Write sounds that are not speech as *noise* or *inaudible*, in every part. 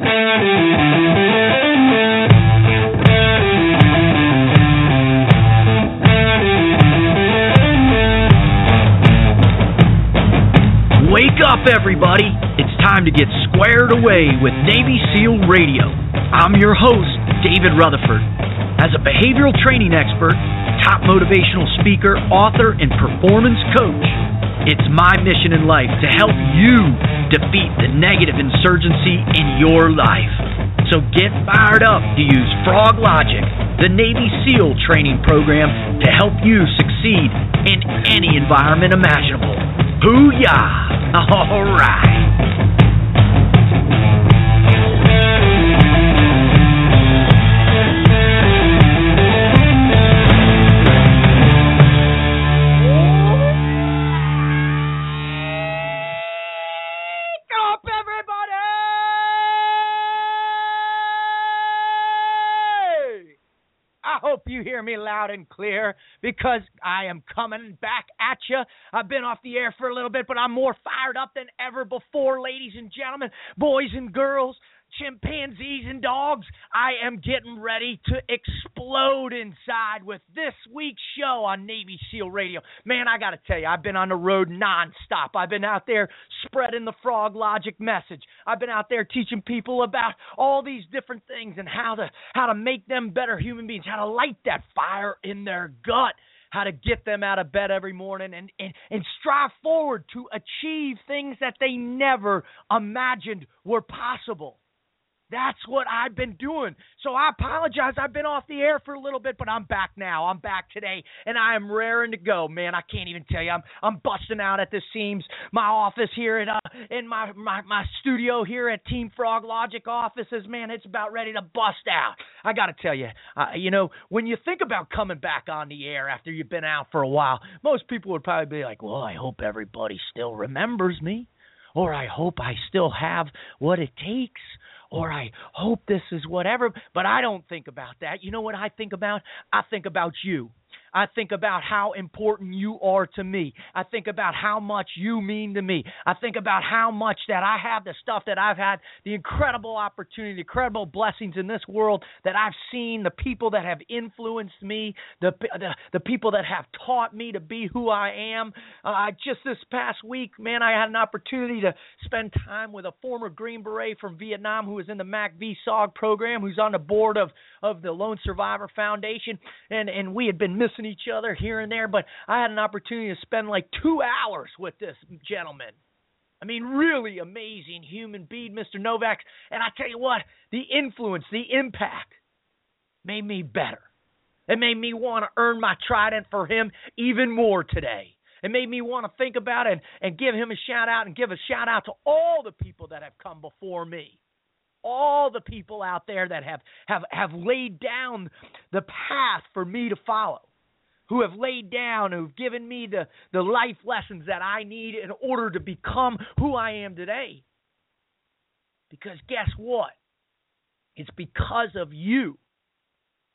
Wake up, everybody! It's time to get squared away with Navy SEAL Radio. I'm your host, David Rutherford. As a behavioral training expert, top motivational speaker, author, and performance coach, it's my mission in life to help you defeat the negative insurgency in your life. So get fired up to use Frog Logic, the Navy SEAL training program to help you succeed in any environment imaginable. Hoo-yah! *laughs* All right. You hear me loud and clear because I am coming back at you. I've been off the air for a little bit, but I'm more fired up than ever before, ladies and gentlemen, boys and girls, chimpanzees and dogs. I am getting ready to explode inside with this week's show on Navy SEAL Radio. Man, I got to tell you, I've been on the road nonstop. I've been out there spreading the frog logic message. I've been out there teaching people about all these different things and how to how to make them better human beings, how to light that fire in their gut how to get them out of bed every morning and, and, and strive forward to achieve things that they never imagined were possible. That's what I've been doing. So I apologize. I've been off the air for a little bit, but I'm back now. I'm back today, and I am raring to go, man. I can't even tell you. I'm I'm busting out at the seams. My office here at uh, in my, my my studio here at Team Frog Logic offices, man, it's about ready to bust out. I got to tell you, uh, you know, when you think about coming back on the air after you've been out for a while, most people would probably be like, "Well, I hope everybody still remembers me." Or I hope I still have what it takes or I hope this is whatever. But I don't think about that. You know what I think about? I think about you. I think about how important you are to me. I think about how much you mean to me. I think about how much that I have the stuff that I've had, the incredible opportunity, the incredible blessings in this world that I've seen, the people that have influenced me, the the, the people that have taught me to be who I am. Uh, just this past week, man, I had an opportunity to spend time with a former Green Beret from Vietnam who was in the MACV-SOG program, who's on the board of of the Lone Survivor Foundation, and and we had been missing each other here and there, but I had an opportunity to spend like two hours with this gentleman. I mean, really amazing human being, Mr. Novak. And I tell you what, the influence, the impact made me better. It made me want to earn my trident for him even more today. It made me want to think about it and, and give him a shout out and give a shout out to all the people that have come before me all the people out there that have have have laid down the path for me to follow who have laid down who've given me the the life lessons that I need in order to become who I am today because guess what it's because of you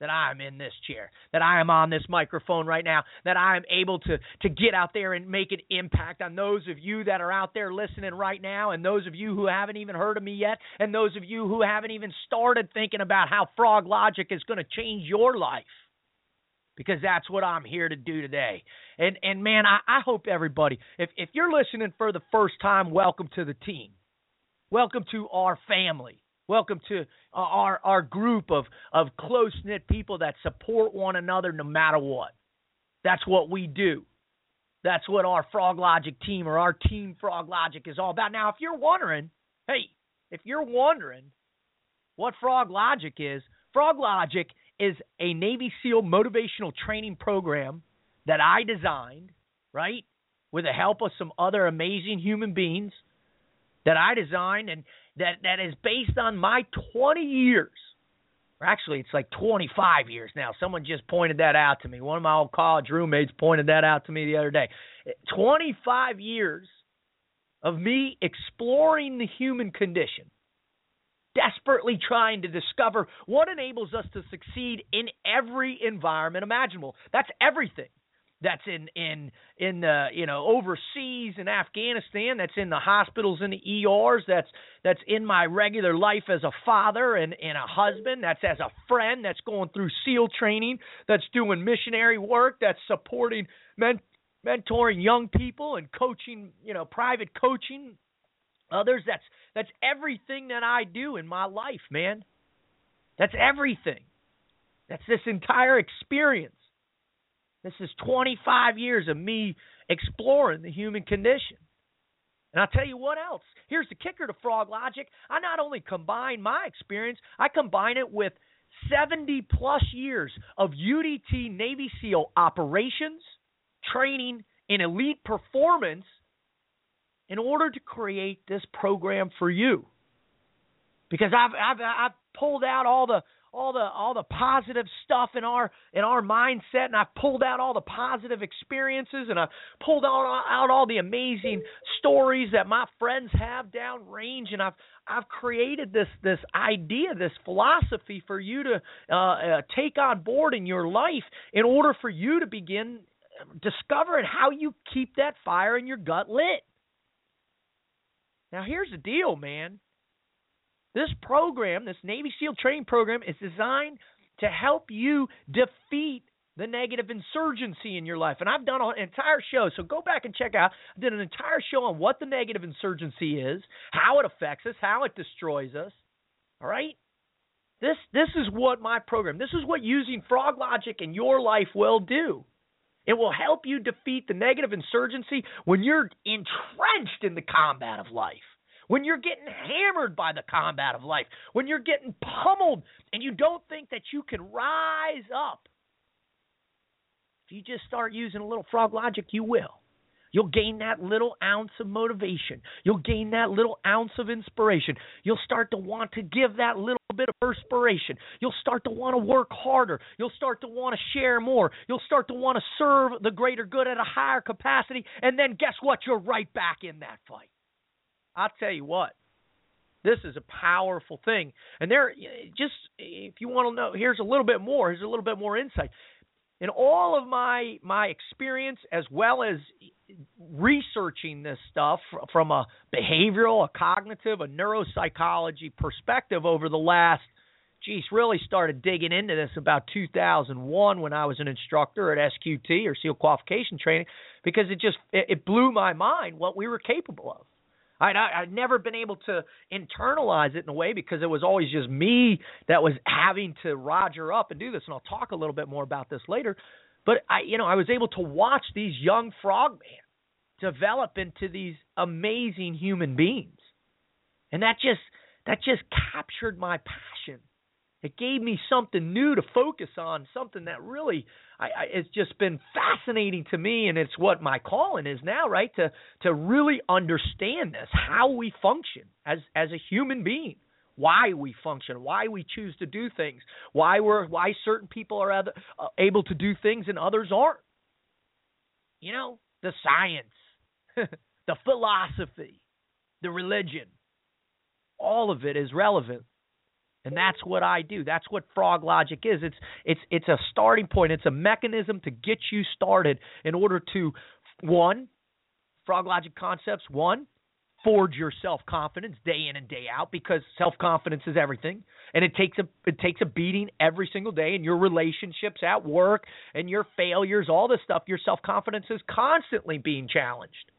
that I am in this chair, that I am on this microphone right now, that I am able to to get out there and make an impact on those of you that are out there listening right now, and those of you who haven't even heard of me yet, and those of you who haven't even started thinking about how Frog Logic is going to change your life. Because that's what I'm here to do today. And and man, I, I hope everybody, if if you're listening for the first time, welcome to the team. Welcome to our family. Welcome to uh, our our group of of close knit people that support one another no matter what. That's what we do. That's what our Frog Logic team or our team Frog Logic is all about. Now, if you're wondering, hey, if you're wondering what Frog Logic is, Frog Logic is a Navy SEAL motivational training program that I designed, right, with the help of some other amazing human beings that I designed and that that is based on my 20 years. Or actually, it's like 25 years now. Someone just pointed that out to me. One of my old college roommates pointed that out to me the other day. 25 years of me exploring the human condition, desperately trying to discover what enables us to succeed in every environment imaginable. That's everything. That's in in in the you know overseas in Afghanistan. That's in the hospitals and the ERs that's that's in my regular life as a father and and a husband. That's as a friend. That's going through SEAL training. That's doing missionary work. That's supporting men, mentoring young people and coaching you know private coaching others that's that's everything that I do in my life man that's everything that's this entire experience this is 25 years of me exploring the human condition. And I'll tell you what else. Here's the kicker to Frog Logic. I not only combine my experience, I combine it with 70 plus years of UDT Navy SEAL operations, training, and elite performance in order to create this program for you. Because I've I've I've pulled out all the all the all the positive stuff in our in our mindset and I've pulled out all the positive experiences and I pulled out, out all the amazing stories that my friends have down range and I've I've created this this idea this philosophy for you to uh, uh, take on board in your life in order for you to begin discovering how you keep that fire in your gut lit. Now here's the deal, man. This program, this Navy SEAL training program, is designed to help you defeat the negative insurgency in your life. And I've done an entire show, so go back and check out. I did an entire show on what the negative insurgency is, how it affects us, how it destroys us. All right? This this is what my program, this is what using frog logic in your life will do. It will help you defeat the negative insurgency when you're entrenched in the combat of life when you're getting hammered by the combat of life, when you're getting pummeled and you don't think that you can rise up. If you just start using a little frog logic, you will. You'll gain that little ounce of motivation. You'll gain that little ounce of inspiration. You'll start to want to give that little bit of perspiration. You'll start to want to work harder. You'll start to want to share more. You'll start to want to serve the greater good at a higher capacity. And then guess what? You're right back in that fight. I'll tell you what, this is a powerful thing. And there, just if you want to know, here's a little bit more. Here's a little bit more insight. In all of my my experience, as well as researching this stuff from a behavioral, a cognitive, a neuropsychology perspective over the last, geez, really started digging into this about 2001 when I was an instructor at SQT or SEAL Qualification Training, because it just it, it blew my mind what we were capable of. I'd, I'd never been able to internalize it in a way because it was always just me that was having to roger up and do this. And I'll talk a little bit more about this later. But I, you know, I was able to watch these young frogmen develop into these amazing human beings, and that just that just captured my passion. It gave me something new to focus on, something that really I, I, it's just been fascinating to me, and it's what my calling is now, right? To to really understand this, how we function as as a human being, why we function, why we choose to do things, why we're why certain people are other, uh, able to do things and others aren't. You know, the science, *laughs* the philosophy, the religion, all of it is relevant and that's what I do. That's what frog logic is. It's it's it's a starting point. It's a mechanism to get you started in order to one frog logic concepts one forge your self confidence day in and day out because self confidence is everything and it takes a it takes a beating every single day in your relationships at work and your failures all this stuff your self confidence is constantly being challenged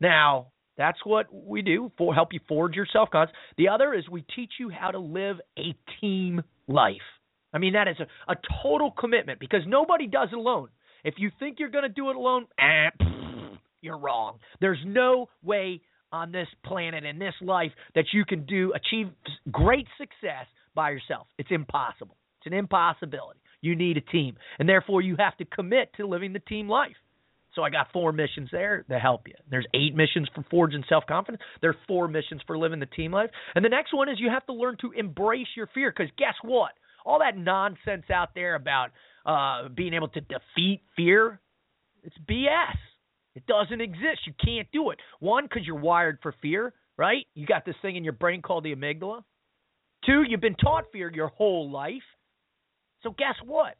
now that's what we do for help you forge your self confidence. The other is we teach you how to live a team life. I mean that is a, a total commitment because nobody does it alone. If you think you're going to do it alone, eh, pff, you're wrong. There's no way on this planet in this life that you can do achieve great success by yourself. It's impossible. It's an impossibility. You need a team, and therefore you have to commit to living the team life. So I got four missions there to help you. There's eight missions for forging self confidence. There's four missions for living the team life. And the next one is you have to learn to embrace your fear. Because guess what? All that nonsense out there about uh, being able to defeat fear, it's BS. It doesn't exist. You can't do it. One, because you're wired for fear, right? You got this thing in your brain called the amygdala. Two, you've been taught fear your whole life. So guess what?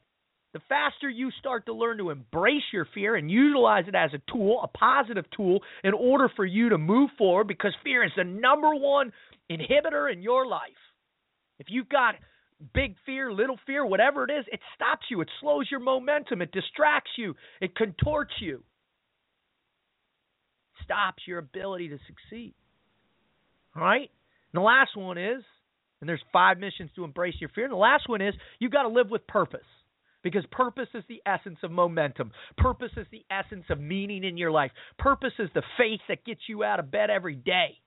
The faster you start to learn to embrace your fear and utilize it as a tool, a positive tool, in order for you to move forward, because fear is the number one inhibitor in your life. If you've got big fear, little fear, whatever it is, it stops you. It slows your momentum. It distracts you. It contorts you. Stops your ability to succeed. All right? And the last one is, and there's five missions to embrace your fear. And the last one is, you've got to live with purpose. Because purpose is the essence of momentum. Purpose is the essence of meaning in your life. Purpose is the faith that gets you out of bed every day.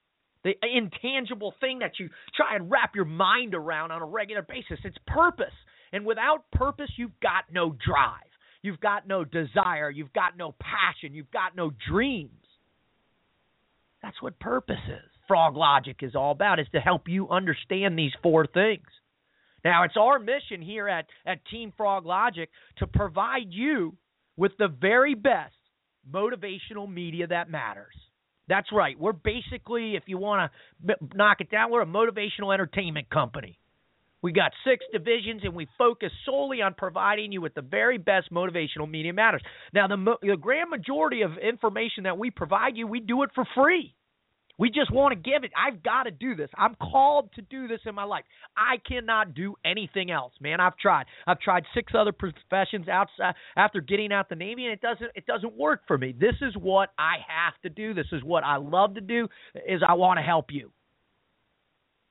The intangible thing that you try and wrap your mind around on a regular basis. It's purpose. And without purpose, you've got no drive. You've got no desire. You've got no passion. You've got no dreams. That's what purpose is. Frog Logic is all about, is to help you understand these four things. Now, it's our mission here at, at Team Frog Logic to provide you with the very best motivational media that matters. That's right. We're basically, if you want to knock it down, we're a motivational entertainment company. We got six divisions, and we focus solely on providing you with the very best motivational media matters. Now, the, the grand majority of information that we provide you, we do it for free. We just want to give it. I've got to do this. I'm called to do this in my life. I cannot do anything else, man. I've tried. I've tried six other professions outside uh, after getting out the Navy, and it doesn't it doesn't work for me. This is what I have to do. This is what I love to do. Is I want to help you.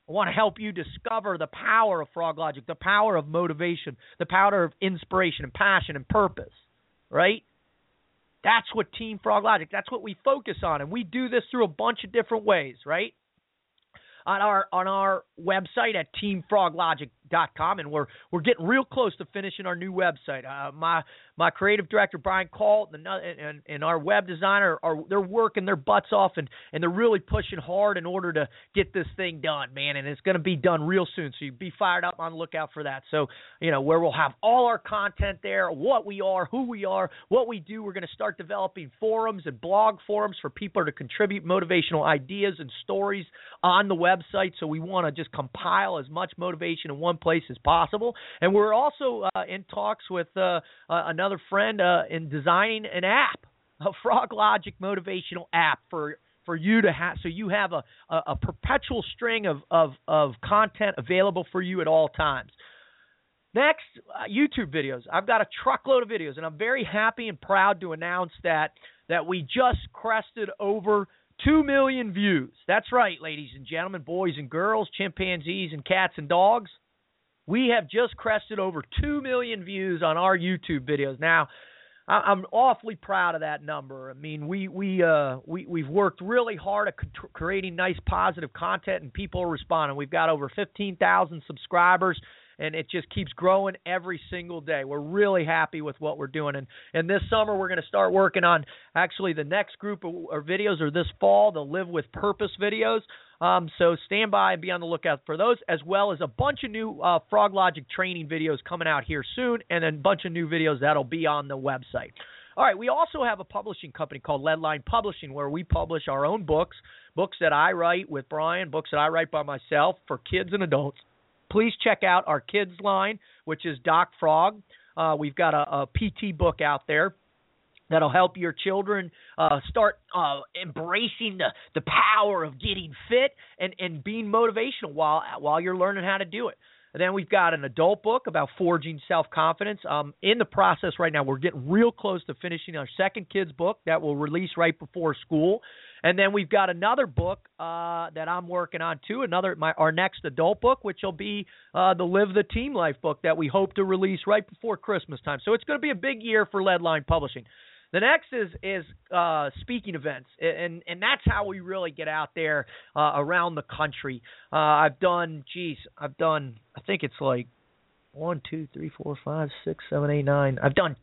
I want to help you discover the power of frog logic, the power of motivation, the power of inspiration and passion and purpose. Right? That's what Team Frog Logic, that's what we focus on. And we do this through a bunch of different ways, right? On our on our website at teamfroglogic.com, and we're we're getting real close to finishing our new website. Uh, my my creative director Brian Colt and, and and our web designer are they're working their butts off and and they're really pushing hard in order to get this thing done, man. And it's going to be done real soon, so you be fired up on the lookout for that. So you know where we'll have all our content there, what we are, who we are, what we do. We're going to start developing forums and blog forums for people to contribute motivational ideas and stories on the website. So we want to just compile as much motivation in one place as possible. And we're also uh, in talks with uh, uh, another friend uh, in designing an app, a Frog Logic motivational app for for you to have so you have a, a, a perpetual string of, of, of content available for you at all times. Next, uh, YouTube videos. I've got a truckload of videos, and I'm very happy and proud to announce that that we just crested over two million views. That's right, ladies and gentlemen, boys and girls, chimpanzees and cats and dogs. We have just crested over 2 million views on our YouTube videos. Now, I'm awfully proud of that number. I mean, we we uh we we've worked really hard at creating nice positive content and people are responding. We've got over 15,000 subscribers and it just keeps growing every single day. We're really happy with what we're doing, and and this summer we're going to start working on actually the next group of videos, or this fall the Live with Purpose videos. Um, so stand by and be on the lookout for those, as well as a bunch of new uh, Frog Logic training videos coming out here soon, and then a bunch of new videos that'll be on the website. All right, we also have a publishing company called Leadline Publishing where we publish our own books, books that I write with Brian, books that I write by myself for kids and adults. Please check out our kids line, which is Doc Frog. Uh, we've got a, a PT book out there that'll help your children uh, start uh, embracing the, the power of getting fit and, and being motivational while while you're learning how to do it. And then we've got an adult book about forging self confidence. Um, in the process right now, we're getting real close to finishing our second kids book that will release right before school. And then we've got another book uh, that I'm working on too. Another my our next adult book, which will be uh, the Live the Team Life book that we hope to release right before Christmas time. So it's going to be a big year for Leadline Publishing. The next is is uh, speaking events, and and that's how we really get out there uh, around the country. Uh, I've done, geez, I've done, I think it's like one, two, three, four, five, six, seven, eight, nine. I've done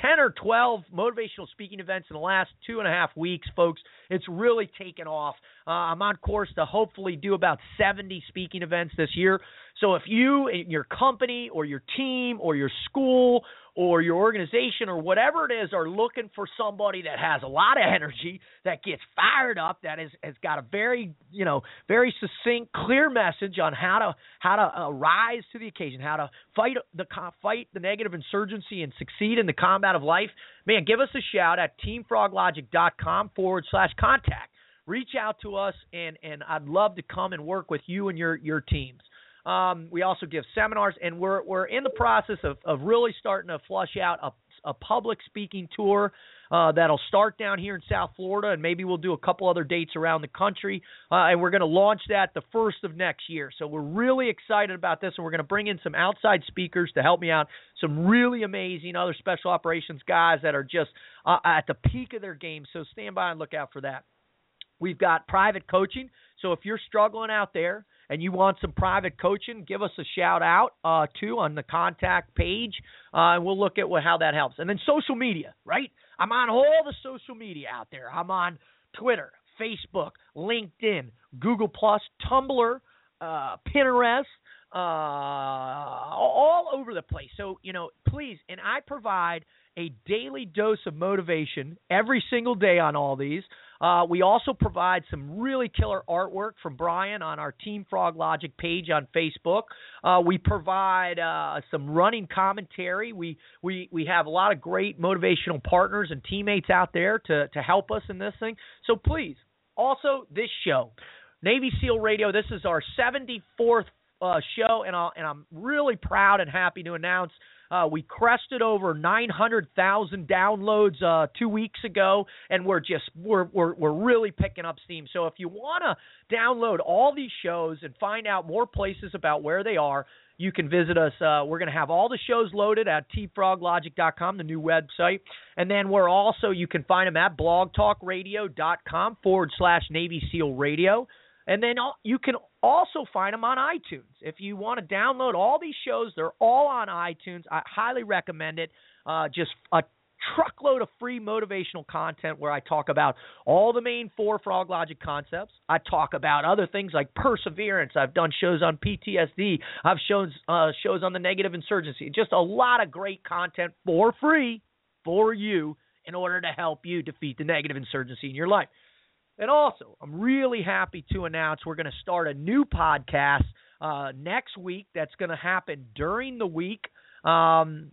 10 or 12 motivational speaking events in the last two and a half weeks, folks. It's really taken off. Uh, I'm on course to hopefully do about 70 speaking events this year. So if you, your company, or your team, or your school, or your organization, or whatever it is, are looking for somebody that has a lot of energy, that gets fired up, that is, has got a very, you know, very succinct, clear message on how to how to uh, rise to the occasion, how to fight the fight the negative insurgency and succeed in the combat of life, man, give us a shout at teamfroglogic.com forward slash contact. Reach out to us, and and I'd love to come and work with you and your your teams. Um, we also give seminars, and we're we're in the process of, of really starting to flush out a, a public speaking tour uh, that'll start down here in South Florida, and maybe we'll do a couple other dates around the country. Uh, and we're going to launch that the first of next year. So we're really excited about this, and we're going to bring in some outside speakers to help me out. Some really amazing other special operations guys that are just uh, at the peak of their game. So stand by and look out for that. We've got private coaching. So if you're struggling out there and you want some private coaching, give us a shout out uh, too on the contact page, uh, and we'll look at what, how that helps. And then social media, right? I'm on all the social media out there. I'm on Twitter, Facebook, LinkedIn, Google Plus, Tumblr, uh, Pinterest, uh, all over the place. So you know, please, and I provide a daily dose of motivation every single day on all these. Uh, we also provide some really killer artwork from Brian on our Team Frog Logic page on Facebook. Uh, we provide uh, some running commentary. We we we have a lot of great motivational partners and teammates out there to to help us in this thing. So please, also this show, Navy SEAL Radio. This is our 74th uh, show, and i and I'm really proud and happy to announce uh, we crested over 900,000 downloads uh, two weeks ago, and we're just we're, we're we're really picking up steam. So if you want to download all these shows and find out more places about where they are, you can visit us. Uh, we're going to have all the shows loaded at tfroglogic.com, the new website. And then we're also, you can find them at blogtalkradio.com forward slash Navy SEAL Radio. And then you can also find them on iTunes. If you want to download all these shows, they're all on iTunes. I highly recommend it. Uh, just a truckload of free motivational content where I talk about all the main four frog logic concepts. I talk about other things like perseverance. I've done shows on PTSD. I've shown uh, shows on the negative insurgency. Just a lot of great content for free for you in order to help you defeat the negative insurgency in your life. And also, I'm really happy to announce we're going to start a new podcast uh, next week that's going to happen during the week. Um,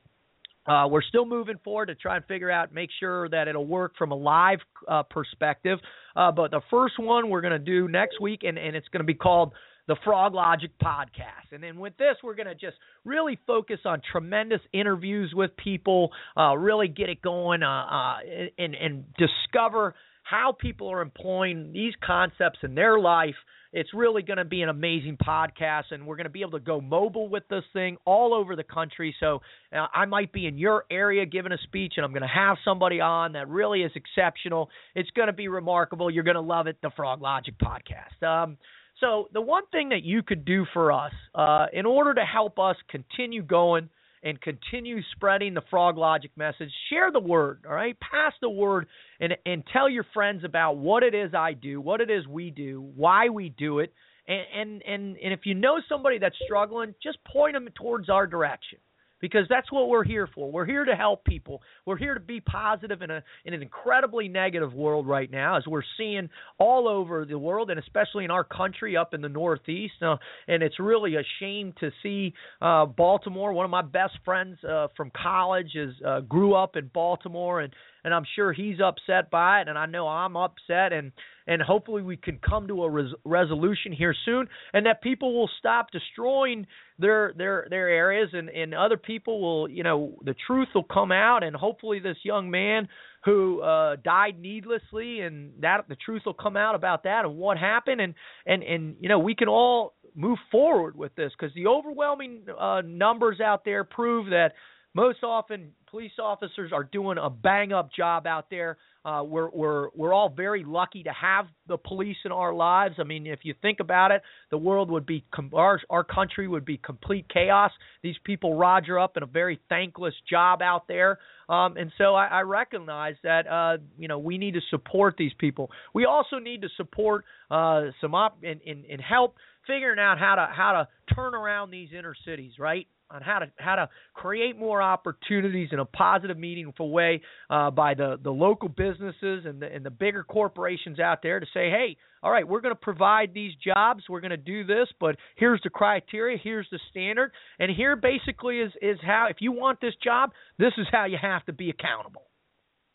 uh, we're still moving forward to try and figure out, make sure that it'll work from a live uh, perspective. Uh, but the first one we're going to do next week, and, and it's going to be called the Frog Logic Podcast. And then with this, we're going to just really focus on tremendous interviews with people, uh, really get it going, uh, uh, and, and discover how people are employing these concepts in their life. It's really going to be an amazing podcast, and we're going to be able to go mobile with this thing all over the country. So uh, I might be in your area giving a speech, and I'm going to have somebody on that really is exceptional. It's going to be remarkable. You're going to love it. The Frog Logic podcast. Um, so the one thing that you could do for us, uh, in order to help us continue going and continue spreading the frog logic message. Share the word, all right? Pass the word and and tell your friends about what it is I do, what it is we do, why we do it. And and and, and if you know somebody that's struggling, just point them towards our direction because that's what we're here for. We're here to help people. We're here to be positive in a in an incredibly negative world right now, as we're seeing all over the world, and especially in our country up in the Northeast. Uh, and it's really a shame to see uh, Baltimore. One of my best friends uh, from college is uh, grew up in Baltimore, and and I'm sure he's upset by it, and I know I'm upset, and and hopefully we can come to a res- resolution here soon, and that people will stop destroying their their their areas, and and other people will, you know, the truth will come out, and hopefully this young man who uh died needlessly and that the truth will come out about that and what happened and and and you know we can all move forward with this because the overwhelming uh numbers out there prove that most often police officers are doing a bang up job out there. Uh, we're we're we're all very lucky to have the police in our lives. I mean, if you think about it, the world would be our our country would be complete chaos. These people roger up in a very thankless job out there, um, and so I, I recognize that uh, you know we need to support these people. We also need to support uh, some op and, and, and help figuring out how to how to turn around these inner cities, right? on how to how to create more opportunities in a positive, meaningful way uh, by the the local businesses and the and the bigger corporations out there to say, hey, all right, we're going to provide these jobs, we're going to do this, but here's the criteria, here's the standard, and here basically is is how if you want this job, this is how you have to be accountable.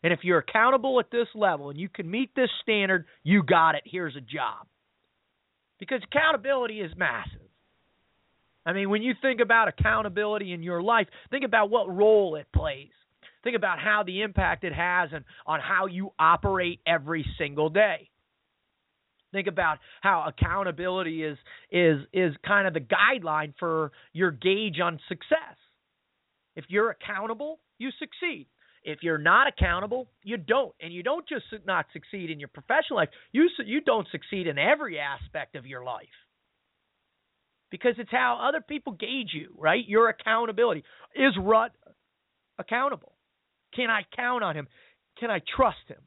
And if you're accountable at this level and you can meet this standard, you got it. Here's a job. Because accountability is massive. I mean, when you think about accountability in your life, think about what role it plays. Think about how the impact it has and on how you operate every single day. Think about how accountability is is is kind of the guideline for your gauge on success. If you're accountable, you succeed. If you're not accountable, you don't, and you don't just not succeed in your professional life. You you don't succeed in every aspect of your life because it's how other people gauge you, right? Your accountability. Is Rut accountable? Can I count on him? Can I trust him?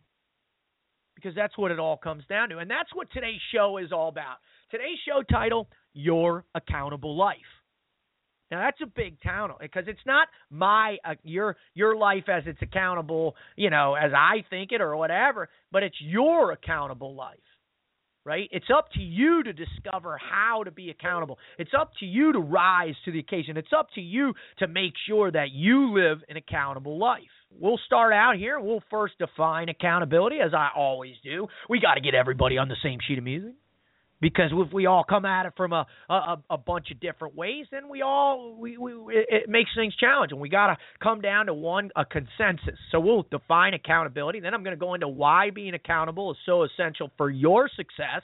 Because that's what it all comes down to. And that's what today's show is all about. Today's show title, Your Accountable Life. Now that's a big town because it's not my uh, your your life as it's accountable, you know, as I think it or whatever, but it's your accountable life right? It's up to you to discover how to be accountable. It's up to you to rise to the occasion. It's up to you to make sure that you live an accountable life. We'll start out here. We'll first define accountability, as I always do. We got to get everybody on the same sheet of music because if we all come at it from a a, a bunch of different ways, then we all we, we it, makes things challenging. We got to come down to one a consensus. So we'll define accountability. Then I'm going to go into why being accountable is so essential for your success.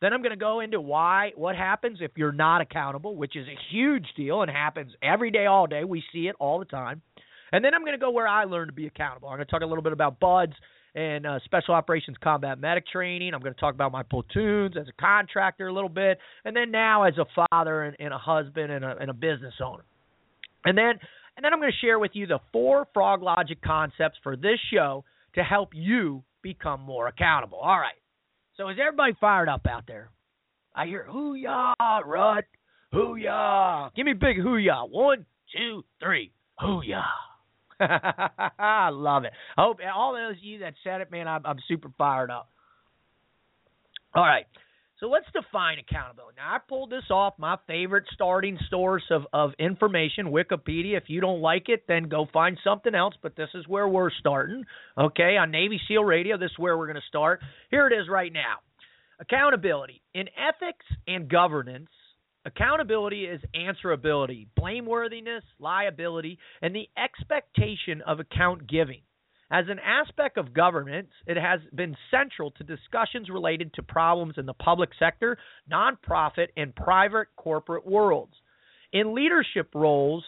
Then I'm going to go into why what happens if you're not accountable, which is a huge deal and happens every day, all day. We see it all the time. And then I'm going to go where I learned to be accountable. I'm going to talk a little bit about BUD/S and uh, special operations combat medic training. I'm going to talk about my platoons as a contractor a little bit, and then now as a father and, and a husband and a, and a business owner. And then and then I'm going to share with you the four frog logic concepts for this show to help you become more accountable. All right. So is everybody fired up out there? I hear hoo-yah, Rut, hoo-yah. Give me big hoo-yah. One, two, three, hoo-yah. *laughs* I love it. I hope all those of you that said it, man, I'm, I'm super fired up. All right. So let's define accountability. Now, I pulled this off my favorite starting source of, of information, Wikipedia. If you don't like it, then go find something else, but this is where we're starting. Okay, on Navy SEAL Radio, this is where we're going to start. Here it is right now. Accountability. In ethics and governance, Accountability is answerability, blameworthiness, liability, and the expectation of account giving. As an aspect of governance, it has been central to discussions related to problems in the public sector, nonprofit, and private corporate worlds. In leadership roles,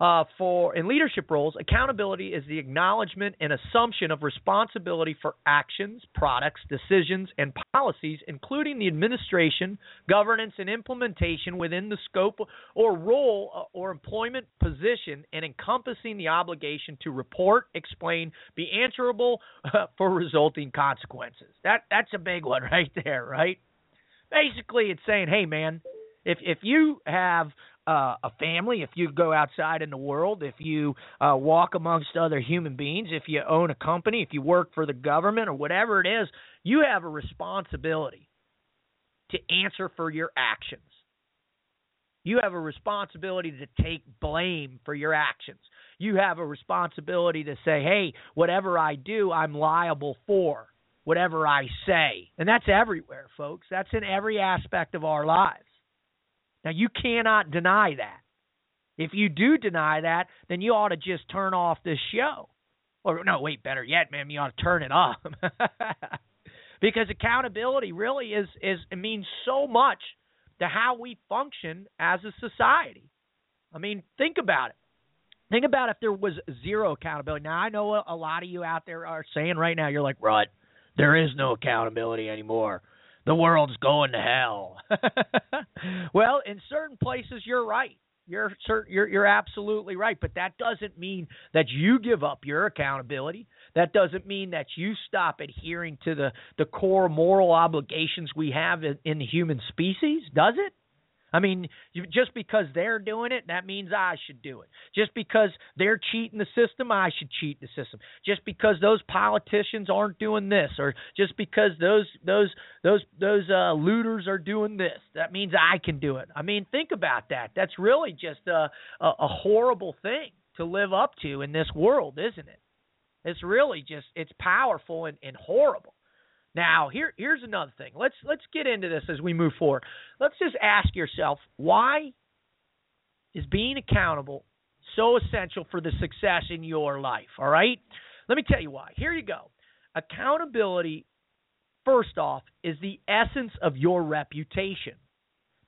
uh, for in leadership roles, accountability is the acknowledgement and assumption of responsibility for actions, products, decisions, and policies, including the administration, governance, and implementation within the scope or role uh, or employment position, and encompassing the obligation to report, explain, be answerable uh, for resulting consequences. That that's a big one *laughs* right there, right? Basically, it's saying, hey, man, if if you have uh, a family, if you go outside in the world, if you uh, walk amongst other human beings, if you own a company, if you work for the government or whatever it is, you have a responsibility to answer for your actions. You have a responsibility to take blame for your actions. You have a responsibility to say, hey, whatever I do, I'm liable for whatever I say. And that's everywhere, folks. That's in every aspect of our lives. Now, you cannot deny that. If you do deny that, then you ought to just turn off this show. Or, no, wait, better yet, man, you ought to turn it off. *laughs* because accountability really is, is it means so much to how we function as a society. I mean, think about it. Think about if there was zero accountability. Now, I know a, a lot of you out there are saying right now, you're like, Rut, there is no accountability anymore. The world's going to hell. *laughs* well, in certain places, you're right. You're you're you're absolutely right, but that doesn't mean that you give up your accountability. That doesn't mean that you stop adhering to the the core moral obligations we have in, in the human species, does it? I mean, just because they're doing it, that means I should do it. Just because they're cheating the system, I should cheat the system. Just because those politicians aren't doing this, or just because those those those those uh, looters are doing this, that means I can do it. I mean, think about that. That's really just a a, a horrible thing to live up to in this world, isn't it? It's really just it's powerful and, and horrible. Now, here here's another thing. Let's let's get into this as we move forward. Let's just ask yourself, why is being accountable so essential for the success in your life, all right? Let me tell you why. Here you go. Accountability first off is the essence of your reputation.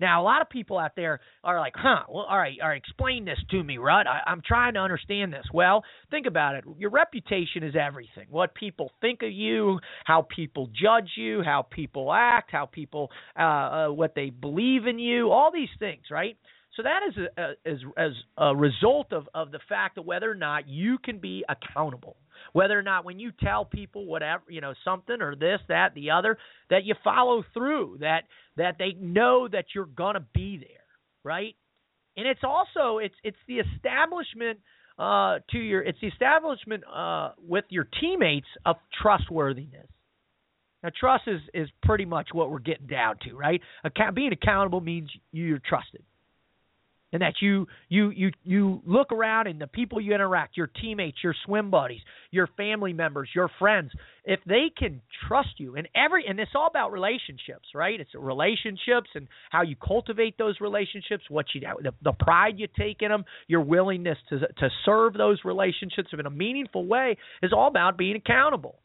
Now, a lot of people out there are like, huh, well, all right, all right, explain this to me, Rut. I, I'm trying to understand this. Well, think about it. Your reputation is everything. What people think of you, how people judge you, how people act, how people, uh, uh, what they believe in you, all these things, right? So that is a, a, as, as a result of, of the fact that whether or not you can be accountable whether or not when you tell people whatever you know something or this that the other that you follow through that that they know that you're to be there right? And it's also it's it's the establishment uh to your it's the establishment uh with your teammates of trustworthiness. Now trust is is pretty much what we're getting down to right? Account, being accountable means you're trusted and that you you you you look around and the people you interact your teammates your swim buddies your family members your friends if they can trust you and every and it's all about relationships right? It's relationships and how you cultivate those relationships what you the, the pride you take in them your willingness to to serve those relationships in a meaningful way is all about being accountable.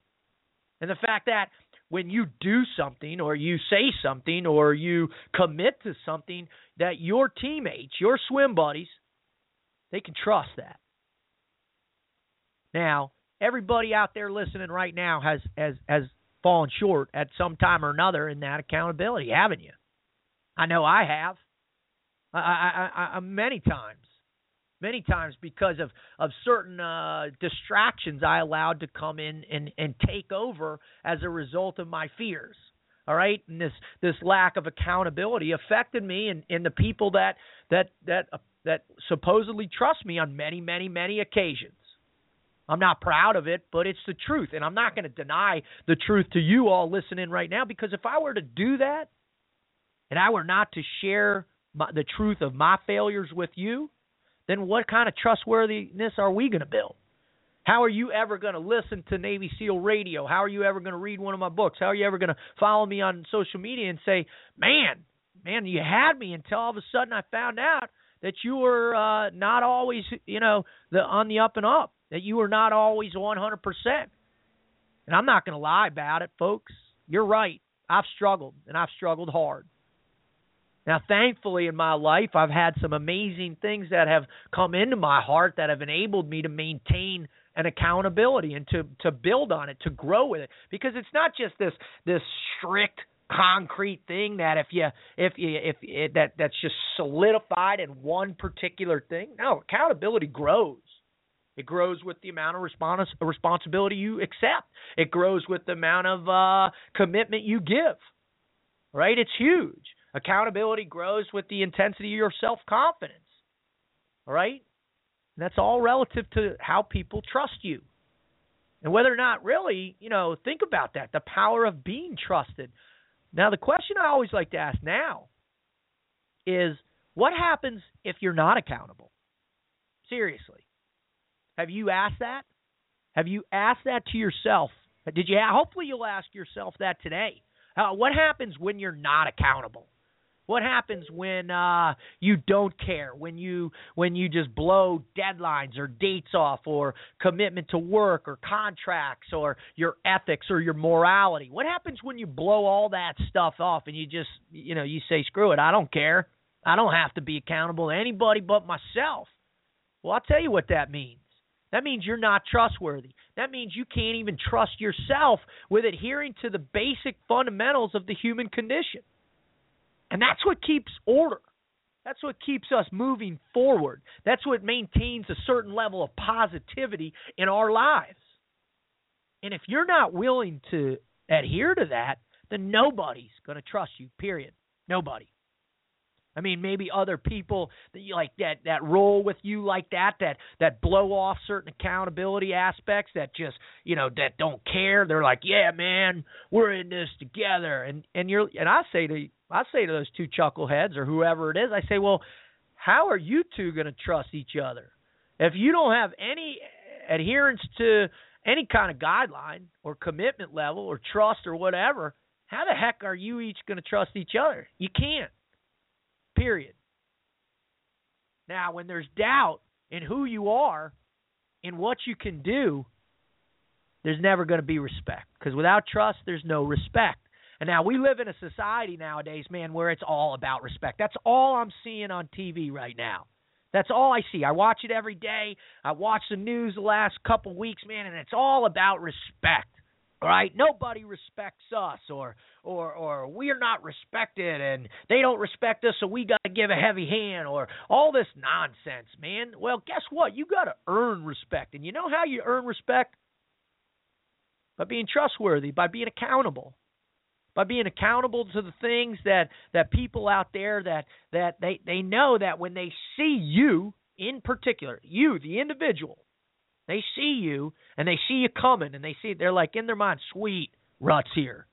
And the fact that when you do something or you say something or you commit to something that your teammates, your swim buddies, they can trust that. Now, everybody out there listening right now has has has fallen short at some time or another in that accountability, haven't you? I know I have. I, I, I, I many times many times because of of certain uh, distractions I allowed to come in and and take over as a result of my fears. All right, and this this lack of accountability affected me and, and the people that that that uh, that supposedly trust me on many many many occasions. I'm not proud of it, but it's the truth, and I'm not going to deny the truth to you all listening right now because if I were to do that, and I were not to share my, the truth of my failures with you, then what kind of trustworthiness are we going to build? How are you ever going to listen to Navy SEAL radio? How are you ever going to read one of my books? How are you ever going to follow me on social media and say, man, man, you had me until all of a sudden I found out that you were uh, not always, you know, the on the up and up, that you were not always 100%. And I'm not going to lie about it, folks. You're right. I've struggled, and I've struggled hard. Now, thankfully, in my life, I've had some amazing things that have come into my heart that have enabled me to maintain an accountability and to to build on it, to grow with it. Because it's not just this this strict concrete thing that if you if you if it, that that's just solidified in one particular thing. No, accountability grows. It grows with the amount of respons- responsibility you accept. It grows with the amount of uh, commitment you give. Right? It's huge. Accountability grows with the intensity of your self confidence. All right? And that's all relative to how people trust you. And whether or not really, you know, think about that the power of being trusted. Now, the question I always like to ask now is what happens if you're not accountable? Seriously. Have you asked that? Have you asked that to yourself? Did you? Hopefully, you'll ask yourself that today. Uh, what happens when you're not accountable? What happens when uh, you don't care? When you when you just blow deadlines or dates off, or commitment to work, or contracts, or your ethics, or your morality? What happens when you blow all that stuff off and you just you know you say screw it, I don't care. I don't have to be accountable to anybody but myself. Well, I'll tell you what that means. That means you're not trustworthy. That means you can't even trust yourself with adhering to the basic fundamentals of the human condition. And that's what keeps order. That's what keeps us moving forward. That's what maintains a certain level of positivity in our lives. And if you're not willing to adhere to that, then nobody's going to trust you, period. Nobody. I mean, maybe other people that you like that that roll with you like that, that that blow off certain accountability aspects that just you know that don't care. They're like, yeah, man, we're in this together, and and you're and I say to I say to those two chuckleheads or whoever it is, I say, well, how are you two going to trust each other if you don't have any adherence to any kind of guideline or commitment level or trust or whatever? How the heck are you each going to trust each other? You can't. Period. Now, when there's doubt in who you are, in what you can do, there's never going to be respect. Because without trust, there's no respect. And now we live in a society nowadays, man, where it's all about respect. That's all I'm seeing on TV right now. That's all I see. I watch it every day. I watch the news the last couple weeks, man, and it's all about respect. Right, nobody respects us, or or or we're not respected, and they don't respect us, so we got to give a heavy hand, or all this nonsense, man. Well, guess what? You got to earn respect, and you know how you earn respect? By being trustworthy, by being accountable, by being accountable to the things that that people out there that that they they know that when they see you in particular, you the individual they see you and they see you coming and they see they're like in their mind, sweet, Rut's here.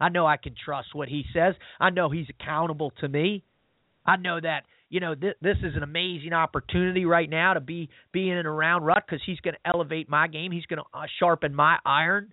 I know I can trust what he says. I know he's accountable to me. I know that you know th- this is an amazing opportunity right now to be being and around Rut because he's going to elevate my game. He's going to uh, sharpen my iron.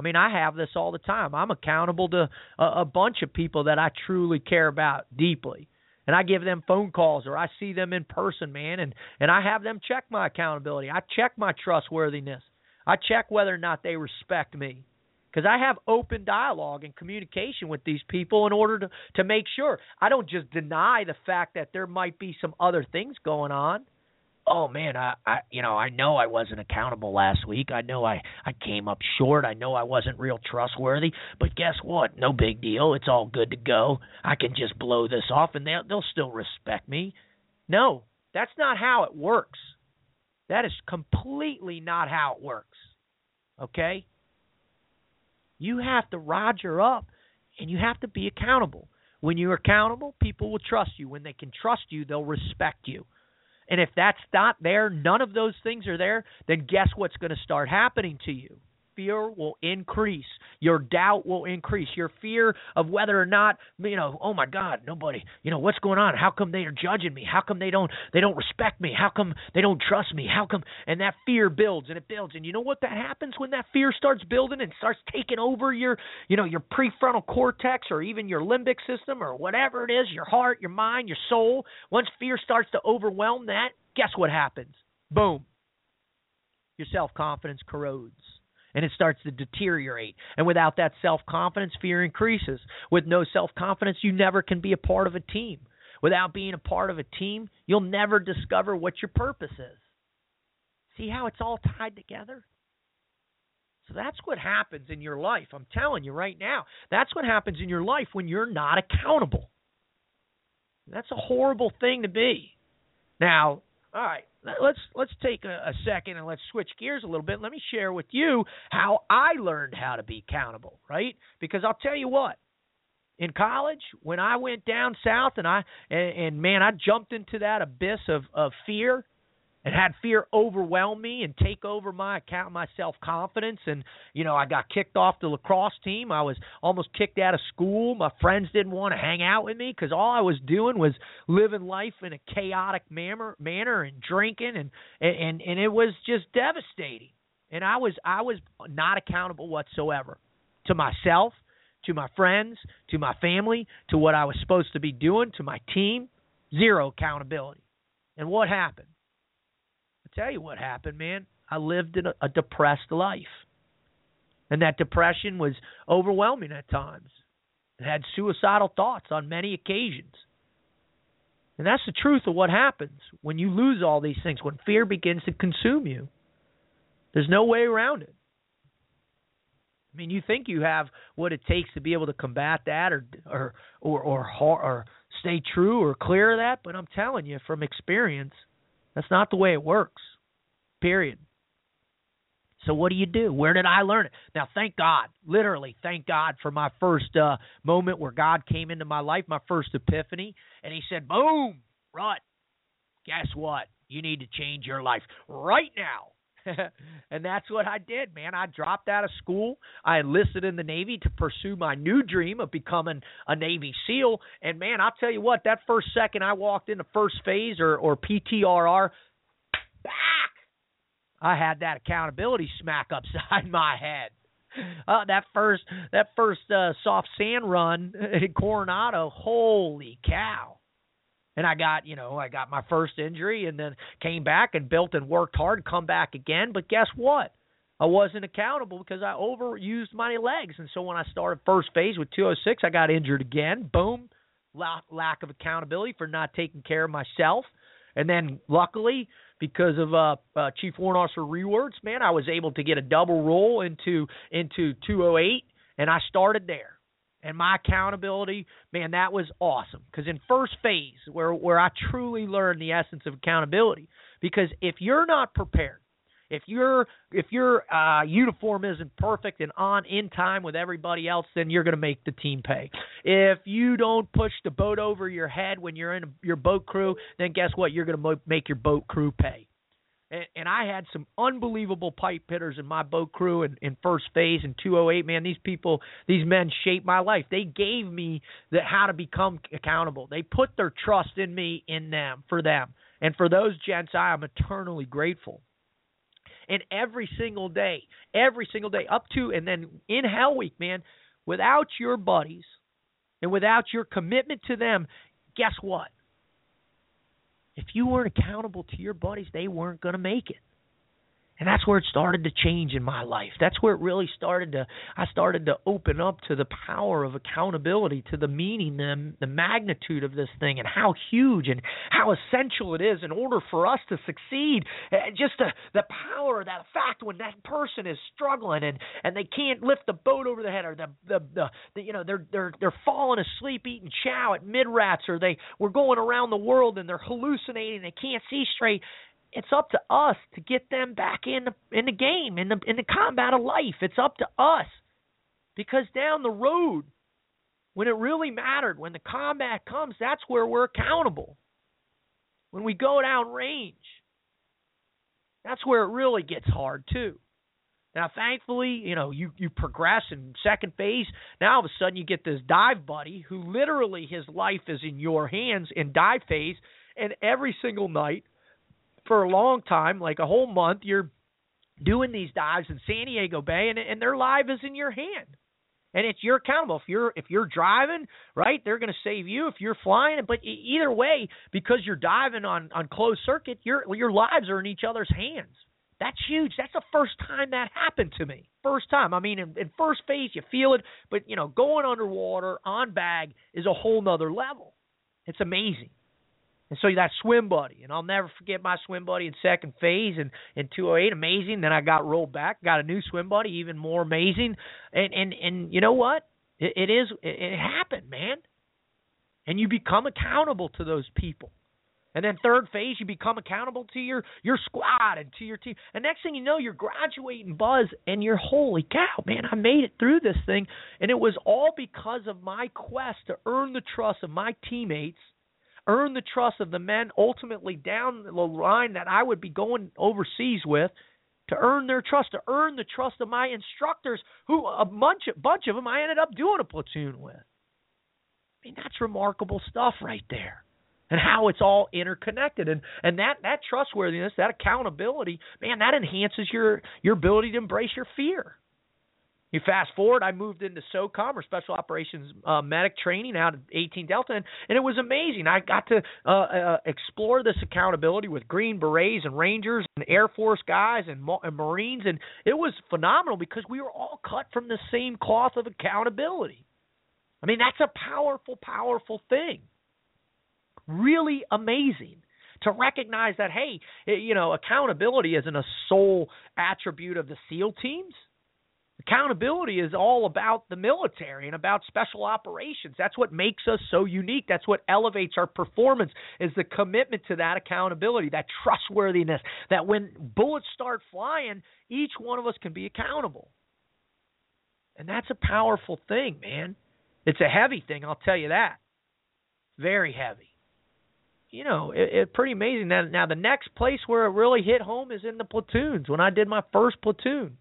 I mean, I have this all the time. I'm accountable to a, a bunch of people that I truly care about deeply and I give them phone calls or I see them in person, man, and and I have them check my accountability. I check my trustworthiness. I check whether or not they respect me. Because I have open dialogue and communication with these people in order to, to make sure. I don't just deny the fact that there might be some other things going on oh man, I, I you know, I know I wasn't accountable last week. I know I I came up short. I know I wasn't real trustworthy. But guess what? No big deal. It's all good to go. I can just blow this off, and they'll they'll still respect me. No, that's not how it works. That is completely not how it works. Okay? You have to roger up and you have to be accountable. When you're accountable, people will trust you. When they can trust you, they'll respect you. And if that's not there, none of those things are there, then guess what's going to start happening to you? Fear will increase. Your doubt will increase. Your fear of whether or not, you know, oh my God, nobody, you know, what's going on? How come they are judging me? How come they don't they don't respect me? How come they don't trust me? How come and that fear builds and it builds. And you know what that happens when that fear starts building and starts taking over your, you know, your prefrontal cortex or even your limbic system or whatever it is, your heart, your mind, your soul. Once fear starts to overwhelm that, guess what happens? Boom. Your self confidence corrodes and it starts to deteriorate. And without that self confidence, fear increases. With no self confidence, you never can be a part of a team. Without being a part of a team, you'll never discover what your purpose is. See how it's all tied together? So that's what happens in your life. I'm telling you right now. That's what happens in your life when you're not accountable. That's a horrible thing to be. Now, all right, let's let's take a, a, second and let's switch gears a little bit. Let me share with you how I learned how to be accountable, right? Because I'll tell you what, in college when I went down south and I and, and man, I jumped into that abyss of of fear and had fear overwhelm me and take over my account my self confidence and you know I got kicked off the lacrosse team. I was almost kicked out of school. My friends didn't want to hang out with me cuz all I was doing was living life in a chaotic manner manner and drinking and and and it was just devastating. And I was I was not accountable whatsoever to myself to my friends to my family to what I was supposed to be doing to my team. Zero accountability. And what happened tell you what happened, man. I lived in a, a depressed life. And that depression was overwhelming at times. It had suicidal thoughts on many occasions. And that's the truth of what happens when you lose all these things, when fear begins to consume you. There's no way around it. I mean, you think you have what it takes to be able to combat that, or or or or, or stay true or clear of that, but I'm telling you from experience, that's not the way it works. Period. So what do you do? Where did I learn it? Now, thank God, literally, thank God for my first uh, moment where God came into my life, my first epiphany, and He said, "Boom, Rut, guess what? You need to change your life right now." *laughs* and that's what I did, man. I dropped out of school. I enlisted in the Navy to pursue my new dream of becoming a Navy SEAL. And man, I'll tell you what, that first second I walked into first phase or, or PTRR, back, I had that accountability smack upside *laughs* my head. Uh, that first that first uh, soft sand run *laughs* in Coronado, holy cow! And I got, you know, I got my first injury and then came back and built and worked hard, come back again. But guess what? I wasn't accountable because I overused my legs. And so when I started first phase with 206, I got injured again. Boom. Lack of accountability for not taking care of myself. And then luckily, because of uh, uh, Chief Warrant Officer Rewards, man, I was able to get a double roll into into 208, and I started there and my accountability, man, that was awesome. Because in first phase, where where I truly learned the essence of accountability, because if you're not prepared, if your if your uh, uniform isn't perfect and on in time with everybody else, then you're going to make the team pay. If you don't push the boat over your head when you're in your boat crew, then guess what? You're going to mo- make your boat crew pay and, and I had some unbelievable pipe hitters in my boat crew in, in first phase and 208. Man, these people, these men shaped my life. They gave me the how to become accountable. They put their trust in me, in them, for them, and for those gents, I am eternally grateful. And every single day, every single day, up to and then in Hell Week, man, without your buddies and without your commitment to them, guess what? If you weren't accountable to your buddies, they weren't going to make it. And that's where it started to change in my life. That's where it really started to I started to open up to the power of accountability, to the meaning, the, the magnitude of this thing and how huge and how essential it is in order for us to succeed. And just the the power of that fact when that person is struggling and and they can't lift the boat over their head or the the, the, the you know they're they're they're falling asleep eating chow at mid rats or they were going around the world and they're hallucinating, they can't see straight it's up to us to get them back in the in the game in the in the combat of life. It's up to us because down the road, when it really mattered, when the combat comes, that's where we're accountable. When we go down range, that's where it really gets hard too. Now, thankfully, you know you you progress in second phase. Now all of a sudden you get this dive buddy who literally his life is in your hands in dive phase, and every single night for a long time, like a whole month, you're doing these dives in San Diego Bay, and and their life is in your hand, and it's you're accountable. If you're if you're driving, right, they're going to save you. If you're flying, but either way, because you're diving on on closed circuit, your your lives are in each other's hands. That's huge. That's the first time that happened to me. First time. I mean, in, in first phase, you feel it, but you know, going underwater on bag is a whole nother level. It's amazing. And so that swim buddy, and I'll never forget my swim buddy in second phase and in 208, amazing. Then I got rolled back, got a new swim buddy, even more amazing. And and and you know what? It, it is it, it happened, man. And you become accountable to those people. And then third phase, you become accountable to your your squad and to your team. And next thing you know, you're graduating BUD/S, and you're holy cow, man! I made it through this thing, and it was all because of my quest to earn the trust of my teammates earn the trust of the men ultimately down the line that I would be going overseas with to earn their trust, to earn the trust of my instructors, who a bunch, a bunch of them I ended up doing a platoon with. I mean, that's remarkable stuff right there. And how it's all interconnected, and and that that trustworthiness, that accountability, man, that enhances your your ability to embrace your fear. You fast forward, I moved into SOCOM or Special Operations uh, Medic Training out of 18 Delta, and, and it was amazing. I got to uh, uh, explore this accountability with Green Berets and Rangers and Air Force guys and, and Marines, and it was phenomenal because we were all cut from the same cloth of accountability. I mean, that's a powerful, powerful thing. really amazing to recognize that hey, you know, accountability isn't a sole attribute of the SEAL teams. Accountability is all about the military and about special operations. That's what makes us so unique. That's what elevates our performance is the commitment to that accountability, that trustworthiness, that when bullets start flying, each one of us can be accountable. And that's a powerful thing, man. It's a heavy thing, I'll tell you that. Very heavy. You know, it's it pretty amazing. Now, now the next place where it really hit home is in the platoons. When I did my first platoon,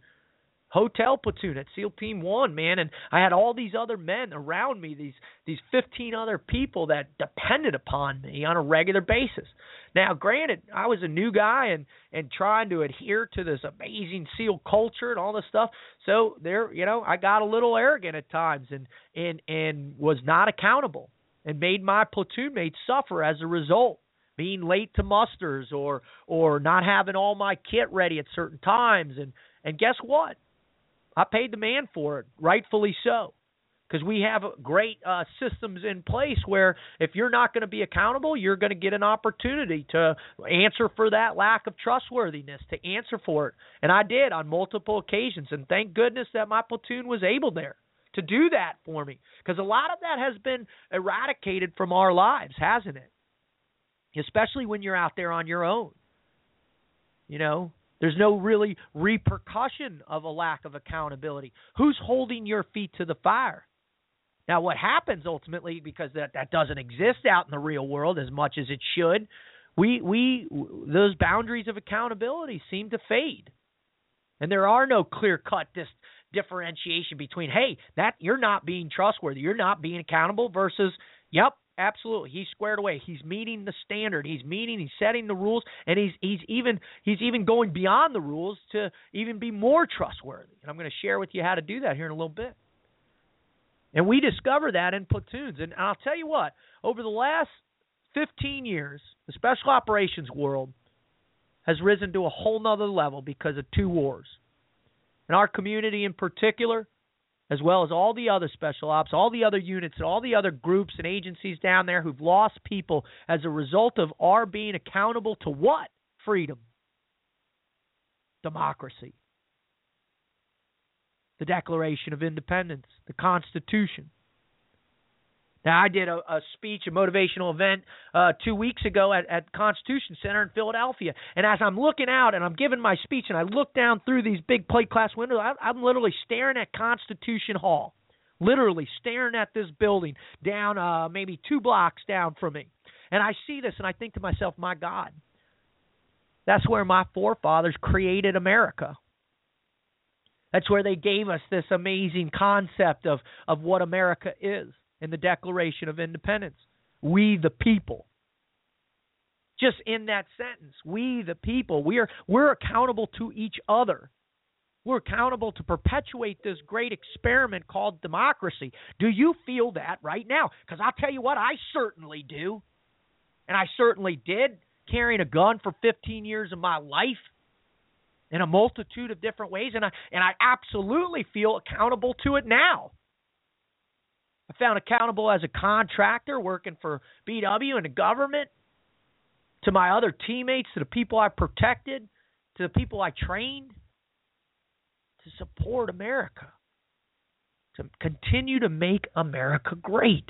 hotel platoon at SEAL Team One, man, and I had all these other men around me, these these 15 other people that depended upon me on a regular basis. Now, granted, I was a new guy and and trying to adhere to this amazing SEAL culture and all this stuff. So there, you know, I got a little arrogant at times and and and was not accountable and made my platoon mates suffer as a result being late to musters or or not having all my kit ready at certain times and and guess what I paid the man for it rightfully so because we have great uh, systems in place where if you're not going to be accountable, you're going to get an opportunity to answer for that lack of trustworthiness, to answer for it. And I did on multiple occasions. And thank goodness that my platoon was able there to do that for me because a lot of that has been eradicated from our lives, hasn't it? Especially when you're out there on your own. You know, there's no really repercussion of a lack of accountability. Who's holding your feet to the fire? Now, what happens ultimately, because that, that doesn't exist out in the real world as much as it should, we we those boundaries of accountability seem to fade, and there are no clear cut dis- differentiation between hey that you're not being trustworthy, you're not being accountable versus yep absolutely. He's squared away. He's meeting the standard. He's meeting he's setting the rules and he's he's even he's even going beyond the rules to even be more trustworthy. And i'm going to share with you how to do that here in a little bit. And we discover that in platoons. And i'll tell you what over the last 15 years the special operations world has risen to a whole nother level because of two wars. And our community in particular, as well as all the other special ops, all the other units, and all the other groups and agencies down there who've lost people as a result of our being accountable to what? Freedom, democracy, the Declaration of Independence, the Constitution. Now, I did a, a speech, a motivational event uh, two weeks ago at, at Constitution Center in Philadelphia. And as I'm looking out and I'm giving my speech, and I look down through these big plate glass windows, I, I'm literally staring at Constitution Hall, literally staring at this building down uh, maybe two blocks down from me. And I see this and I think to myself, my God, that's where my forefathers created America. That's where they gave us this amazing concept of, of what America is in the Declaration of Independence. We the people. Just in that sentence, we the people, we are we're accountable to each other. We're accountable to perpetuate this great experiment called democracy. Do you feel that right now? Because I'll tell you what, I certainly do. And I certainly did, carrying a gun for 15 years of my life in a multitude of different ways. And I, and I absolutely feel accountable to it now. I found accountable as a contractor working for BW and the government, to my other teammates, to the people I protected, to the people I trained, to support America, to continue to make America great.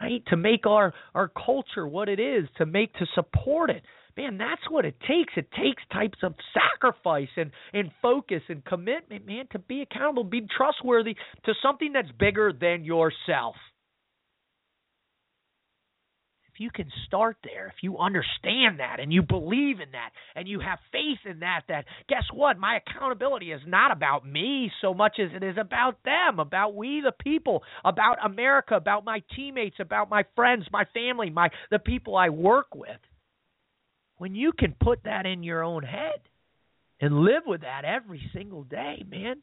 Right? To make our, our culture what it is, to make to support it man, that's what it takes. It takes types of sacrifice and, and focus and commitment, man, to be accountable, be trustworthy to something that's bigger than yourself. If you can start there, if you understand that and you believe in that and you have faith in that, that guess what? My accountability is not about me so much as it is about them, about we the people, about America, about my teammates, about my friends, my family, my the people I work with when you can put that in your own head and live with that every single day, man,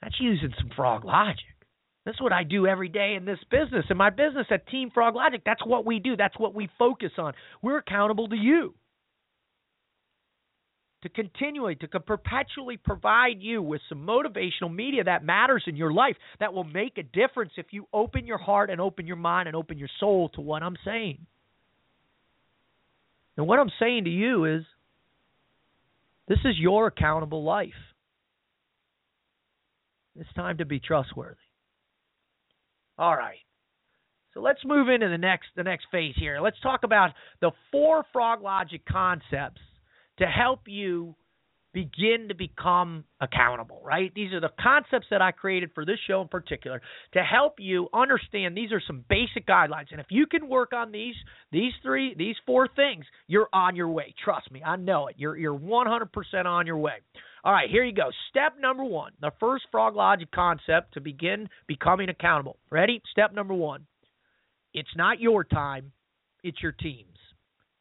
that's using some Froglogic. That's what I do every day in this business. In my business at Team Froglogic, that's what we do. That's what we focus on. We're accountable to you. to continually, to perpetually provide you with some motivational media that matters in your life, that will make a difference if you open your heart and open your mind and open your soul to what I'm saying. And what I'm saying to you is this is your accountable life. It's time to be trustworthy. All right. So let's move into the next the next phase here. Let's talk about the four Froglogic concepts to help you begin to become accountable, right? These are the concepts that I created for this show in particular to help you understand these are some basic guidelines. And if you can work on these these three these four things, you're on your way. Trust me, I know it. You're you're 100% on your way. All right, here you go. Step number 1. The first Froglogic concept to begin becoming accountable. Ready? Step number 1. It's not your time, it's your team's.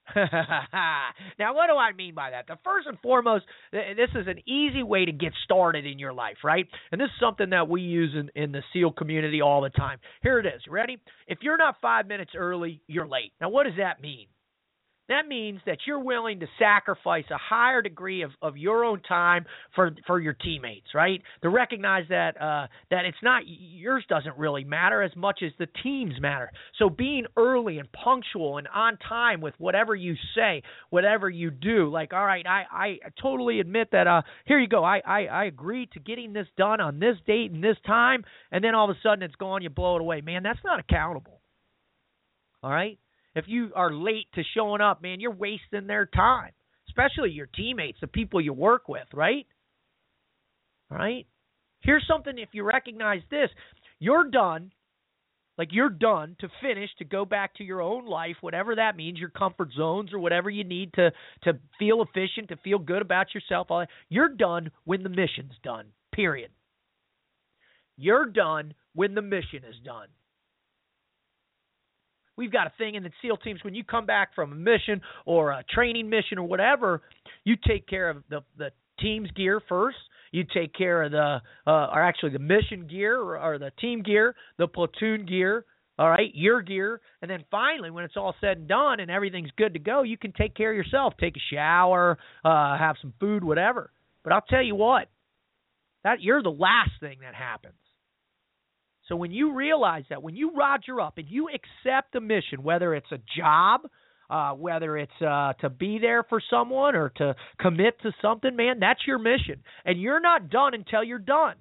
*laughs* now, what do I mean by that? The first and foremost, this is an easy way to get started in your life, right? And this is something that we use in, in the SEAL community all the time. Here it is. Ready? If you're not five minutes early, you're late. Now, what does that mean? That means that you're willing to sacrifice a higher degree of, of your own time for for your teammates, right? To recognize that uh, that it's not yours doesn't really matter as much as the teams matter. So being early and punctual and on time with whatever you say, whatever you do, like all right, I I totally admit that. Uh, here you go. I I, I agree to getting this done on this date and this time, and then all of a sudden it's gone. You blow it away, man. That's not accountable. All right if you are late to showing up, man, you're wasting their time, especially your teammates, the people you work with, right? Right? Here's something if you recognize this, you're done. Like you're done to finish to go back to your own life, whatever that means, your comfort zones or whatever you need to to feel efficient, to feel good about yourself. All that. You're done when the mission's done. Period. You're done when the mission is done. We've got a thing in the SEAL teams when you come back from a mission or a training mission or whatever, you take care of the the team's gear first. You take care of the uh, or actually the mission gear or, or the team gear, the platoon gear, all right, your gear, and then finally, when it's all said and done and everything's good to go, you can take care of yourself, take a shower, uh, have some food, whatever. But I'll tell you what, that you're the last thing that happens. So when you realize that, when you roger up and you accept a mission, whether it's a job, uh, whether it's uh, to be there for someone or to commit to something, man, that's your mission. And you're not done until you're done.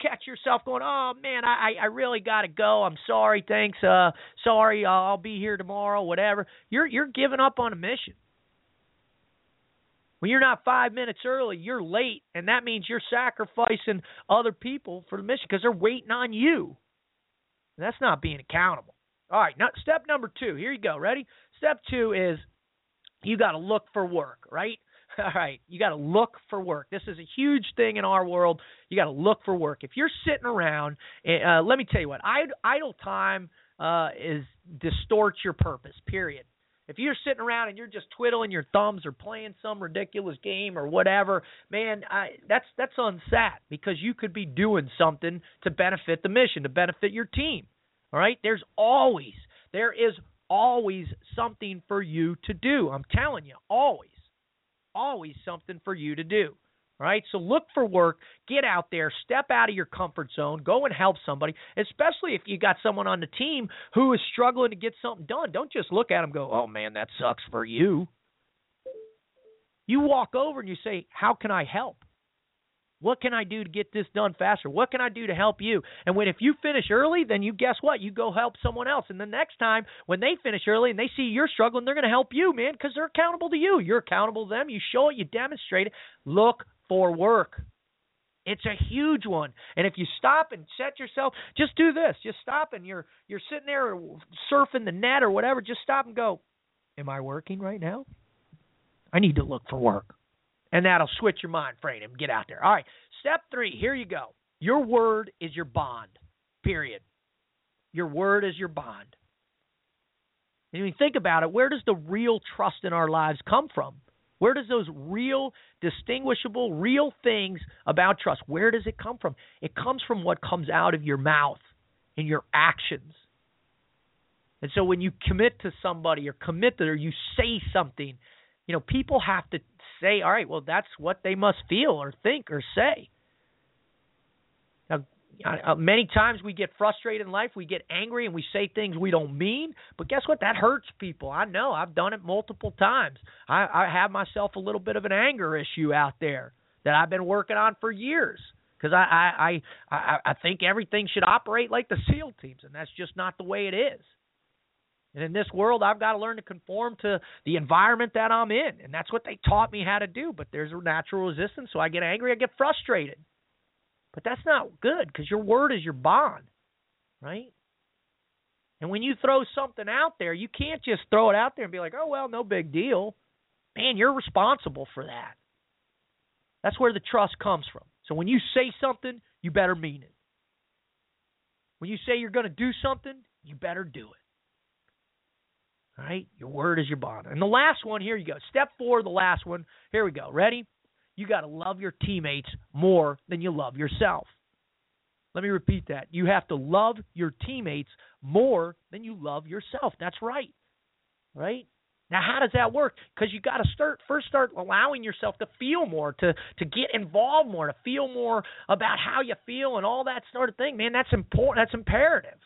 Catch yourself going, oh man, I I really got to go. I'm sorry, thanks. Uh, sorry, I'll be here tomorrow. Whatever. You're you're giving up on a mission. When you're not five minutes early, you're late, and that means you're sacrificing other people for the mission because they're waiting on you. That's not being accountable. All right, now step number two. Here you go. Ready? Step two is you got to look for work, right? *laughs* All right, you got to look for work. This is a huge thing in our world. You got to look for work. If you're sitting around, eh, uh, let me tell you what, idle time uh, is distorts your purpose. Period. If you're sitting around and you're just twiddling your thumbs or playing some ridiculous game or whatever, man, I, that's that's unsat because you could be doing something to benefit the mission, to benefit your team. All right? There's always there is always something for you to do. I'm telling you, always. Always something for you to do. Right? So look for work, get out there, step out of your comfort zone, go and help somebody, especially if you got someone on the team who is struggling to get something done. Don't just look at them go, "Oh man, that sucks for you." You walk over and you say, "How can I help?" What can I do to get this done faster? What can I do to help you? And when if you finish early, then you guess what? You go help someone else. And the next time when they finish early and they see you're struggling, they're going to help you, man, because they're accountable to you. You're accountable to them. You show it, you demonstrate it. Look for work. It's a huge one. And if you stop and set yourself, just do this. Just stop and you're you're sitting there surfing the net or whatever, just stop and go, "Am I working right now? I need to look for work." And that'll switch your mind frame and get out there. All right. Step 3, here you go. Your word is your bond. Period. Your word is your bond. And when you think about it, where does the real trust in our lives come from? Where does those real, distinguishable, real things about trust, where does it come from? It comes from what comes out of your mouth and your actions. And so when you commit to somebody or commit to or you say something, you know, people have to say, all right, well, that's what they must feel or think or say. Uh, many times we get frustrated in life, we get angry, and we say things we don't mean. But guess what? That hurts people. I know. I've done it multiple times. I, I have myself a little bit of an anger issue out there that I've been working on for years because I, I I I think everything should operate like the SEAL teams, and that's just not the way it is. And in this world, I've got to learn to conform to the environment that I'm in, and that's what they taught me how to do. But there's a natural resistance, so I get angry, I get frustrated. But that's not good because your word is your bond, right? And when you throw something out there, you can't just throw it out there and be like, "Oh well, no big deal." Man, you're responsible for that. That's where the trust comes from. So when you say something, you better mean it. When you say you're going to do something, you better do it. All right? Your word is your bond. And the last one, here you go. Step four, the last one. Here we go. Ready? You got to love your teammates more than you love yourself. Let me repeat that. You have to love your teammates more than you love yourself. That's right. Right? Now, how does that work? Because you got to start first start allowing yourself to feel more, to to get involved more, to feel more about how you feel and all that sort of thing. Man, that's important. That's imperative.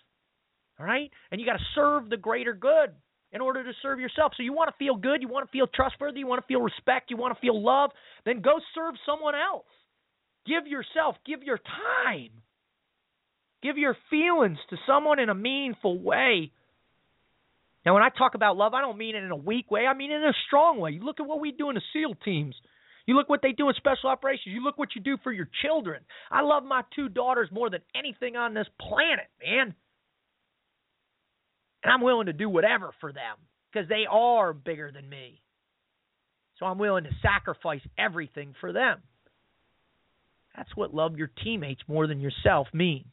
All right, and you got to serve the greater good in order to serve yourself. So you want to feel good, you want to feel trustworthy, you want to feel respect, you want to feel love. Then go serve someone else. Give yourself, give your time, give your feelings to someone in a meaningful way now, when I talk about love, I don't mean it in a weak way. I mean it in a strong way. You look at what we do in the SEAL teams. You look what they do in special operations. You look what you do for your children. I love my two daughters more than anything on this planet, man. And I'm willing to do whatever for them because they are bigger than me. So I'm willing to sacrifice everything for them. That's what love your teammates more than yourself means.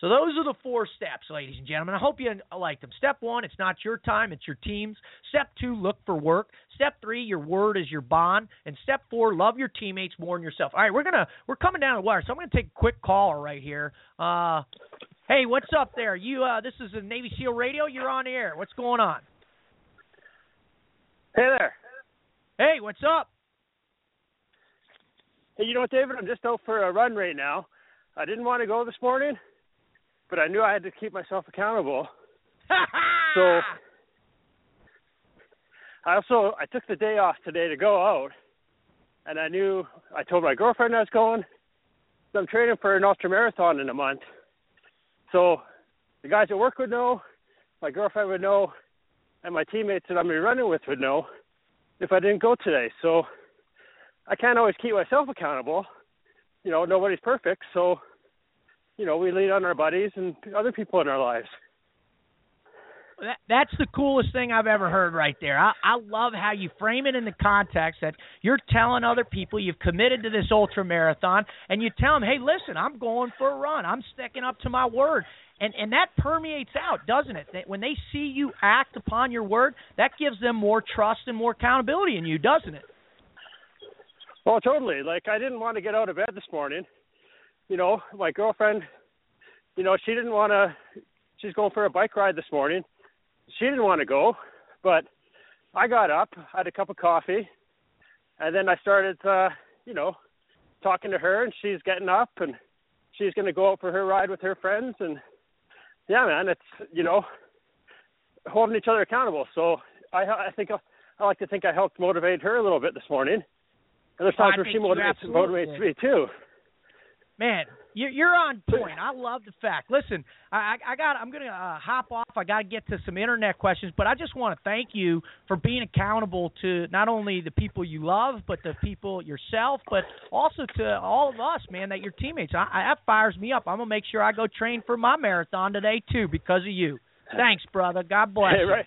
So those are the four steps, ladies and gentlemen. I hope you like them. Step one, it's not your time, it's your team's. Step two, look for work. Step three, your word is your bond. And step four, love your teammates more than yourself. All right, we're gonna we're coming down the wire, so I'm gonna take a quick call right here. Uh, hey, what's up there? You uh, this is a Navy SEAL Radio. You're on air. What's going on? Hey there. Hey, what's up? Hey, you know what, David? I'm just out for a run right now. I didn't want to go this morning but I knew I had to keep myself accountable. *laughs* so I also I took the day off today to go out, and I knew I told my girlfriend I was going. So I'm training for an ultra marathon in a month. So the guys at work would know, my girlfriend would know, and my teammates that I'm be running with would know if I didn't go today. So I can't always keep myself accountable. You know, nobody's perfect, so you know, we lean on our buddies and other people in our lives. That, that's the coolest thing I've ever heard right there. I, I love how you frame it in the context that you're telling other people you've committed to this ultra marathon, and you tell them, "Hey, listen, I'm going for a run. I'm sticking up to my word." And and that permeates out, doesn't it? That when they see you act upon your word, that gives them more trust and more accountability in you, doesn't it? Well, totally. Like I didn't want to get out of bed this morning you know, my girlfriend, you know, she didn't want to. She's going for a bike ride this morning. She didn't want to go, but I got up, had a cup of coffee, and then I started, uh, you know, talking to her, and she's getting up, and she's going to go out for her ride with her friends, and yeah, man, it's you know, holding each other accountable. So I, I think I, I like to think I helped motivate her a little bit this morning. And there's times where she motivates, motivates me too man, you're, you're on point. I love the fact. Listen, I, I got. I'm gonna uh, hop off. I got to get to some internet questions, but I just want to thank you for being accountable to not only the people you love, but the people yourself, but also to all of us, man. That your teammates. I, I, that fires me up. I'm gonna make sure I go train for my marathon today too because of you. Thanks, brother. God *laughs* bless. Hey, you. right.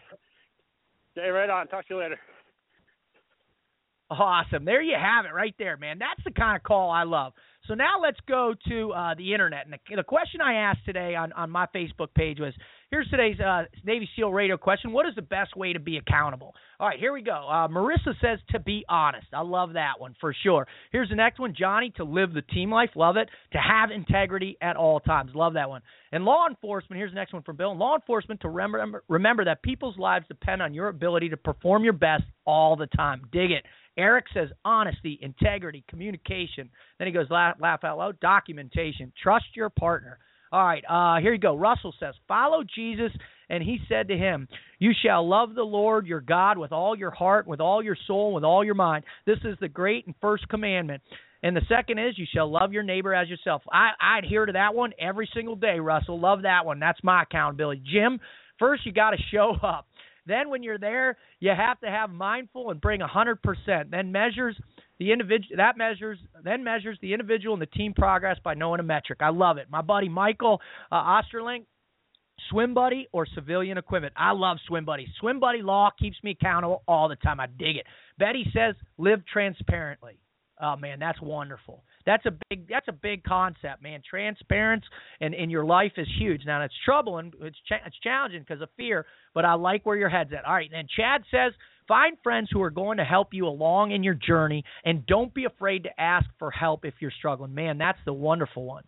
Hey, right on. Talk to you later. Awesome. There you have it right there, man. That's the kind of call I love. So now let's go to uh, the internet. And the, the question I asked today on, on my Facebook page was Here's today's uh, Navy SEAL radio question: What is the best way to be accountable? All right, here we go. Uh, Marissa says to be honest. I love that one for sure. Here's the next one: Johnny to live the team life. Love it. To have integrity at all times. Love that one. And law enforcement. Here's the next one from Bill. Law enforcement to remember remember that people's lives depend on your ability to perform your best all the time. Dig it. Eric says honesty, integrity, communication. Then he goes laugh, laugh out loud, documentation. Trust your partner. All right, uh, here you go. Russell says, Follow Jesus, and he said to him, You shall love the Lord your God with all your heart, with all your soul, with all your mind. This is the great and first commandment. And the second is, You shall love your neighbor as yourself. I, I adhere to that one every single day, Russell. Love that one. That's my accountability. Jim, first you got to show up. Then when you're there, you have to have mindful and bring 100%. Then measures the individual that measures then measures the individual and the team progress by knowing a metric. I love it. My buddy Michael uh, Osterling, Swim Buddy or civilian equipment. I love Swim Buddy. Swim Buddy law keeps me accountable all the time. I dig it. Betty says live transparently. Oh man, that's wonderful. That's a big that's a big concept, man. Transparency and in your life is huge. Now it's troubling, it's cha- it's challenging because of fear, but I like where your head's at. All right, then Chad says find friends who are going to help you along in your journey, and don't be afraid to ask for help if you're struggling. Man, that's the wonderful one.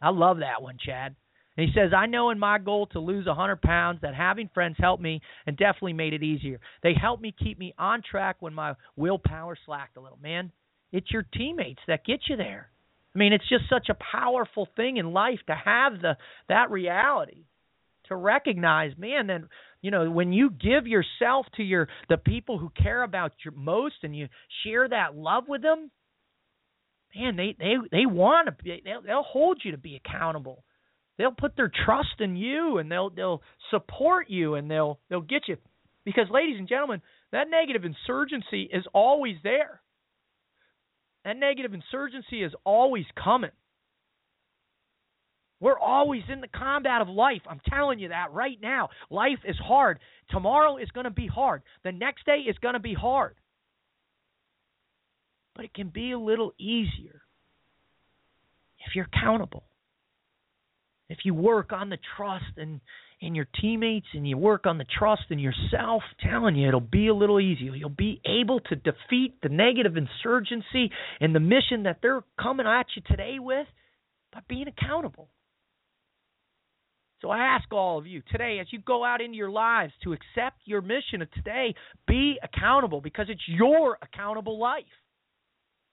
I love that one, Chad. And he says, I know in my goal to lose 100 pounds that having friends helped me and definitely made it easier. They helped me keep me on track when my willpower slacked a little. Man, it's your teammates that get you there. I mean, it's just such a powerful thing in life to have the that reality, to recognize, man, then you know when you give yourself to your the people who care about you most, and you share that love with them, man, they they they want to be, they'll, they'll hold you to be accountable. They'll put their trust in you, and they'll they'll support you, and they'll they'll get you, because ladies and gentlemen, that negative insurgency is always there. That negative insurgency is always coming. We're always in the combat of life. I'm telling you that right now. Life is hard. Tomorrow is going to be hard. The next day is going to be hard. But it can be a little easier if you're accountable. If you work on the trust and in your teammates and you work on the trust in yourself, telling you, it'll be a little easier. You'll be able to defeat the negative insurgency and the mission that they're coming at you today with by being accountable. So I ask all of you today, as you go out into your lives to accept your mission of today, be accountable because it's your accountable life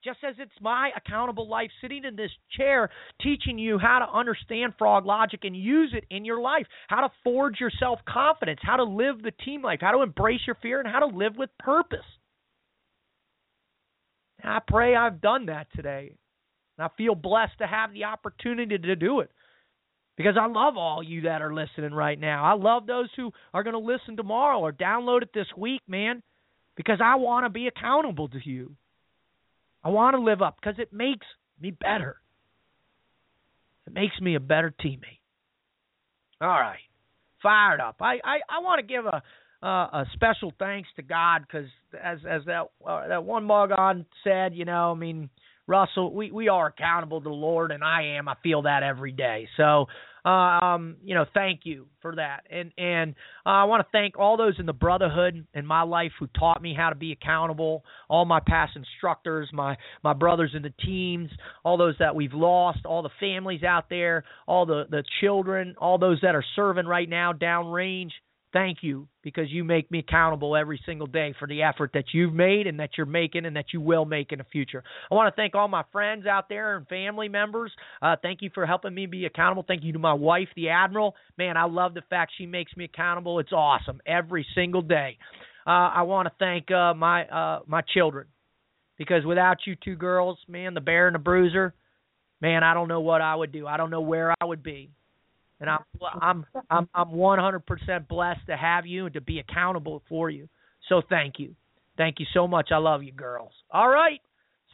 just as it's my accountable life sitting in this chair teaching you how to understand Froglogic and use it in your life, how to forge your self confidence, how to live the team life, how to embrace your fear, and how to live with purpose. And I pray I've done that today. And I feel blessed to have the opportunity to do it. Because I love all you that are listening right now. I love those who are going to listen tomorrow or download it this week, man, because I want to be accountable to you. I want to live up because it makes me better. It makes me a better teammate. All right, fired up. I I, I want to give a uh, a special thanks to God because as as that uh, that one mug on said, you know, I mean, Russell, we we are accountable to the Lord, and I am. I feel that every day. So um, you know, thank you for that. And and uh, I want to thank all those in the brotherhood in my life who taught me how to be accountable. All my past instructors, my my brothers in the teams, all those that we've lost, all the families out there, all the the children, all those that are serving right now downrange. Thank you because you make me accountable every single day for the effort that you've made and that you're making and that you will make in the future. I want to thank all my friends out there and family members. Uh, thank you for helping me be accountable. Thank you to my wife, the Admiral. Man, I love the fact she makes me accountable. It's awesome every single day. Uh, I want to thank uh, my uh, my children because without you two girls, man, the bear and the bruiser, man, I don't know what I would do. I don't know where I would be and I'm I'm I'm I'm 100% blessed to have you and to be accountable for you. So thank you, thank you so much. I love you, girls. All right,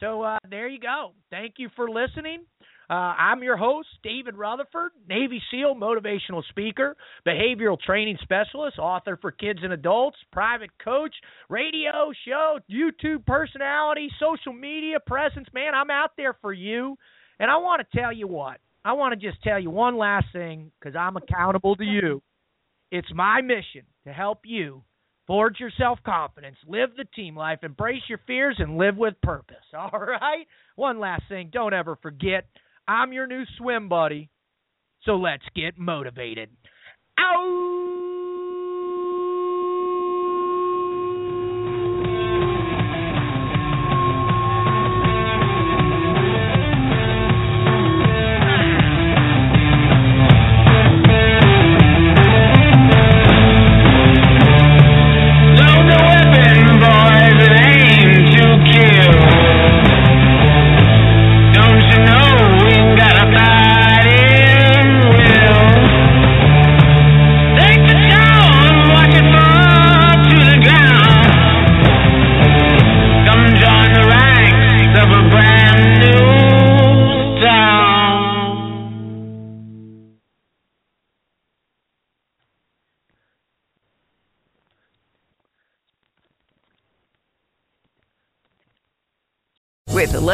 so uh, there you go. Thank you for listening. Uh, I'm your host, David Rutherford, Navy SEAL motivational speaker, behavioral training specialist, author for kids and adults, private coach, radio show, YouTube personality, social media presence. Man, I'm out there for you. And I want to tell you what, I want to just tell you one last thing because I'm accountable to you. It's my mission to help you forge your self confidence, live the team life, embrace your fears, and live with purpose. *laughs* All right? One last thing don't ever forget I'm your new swim buddy. So let's get motivated. Ow!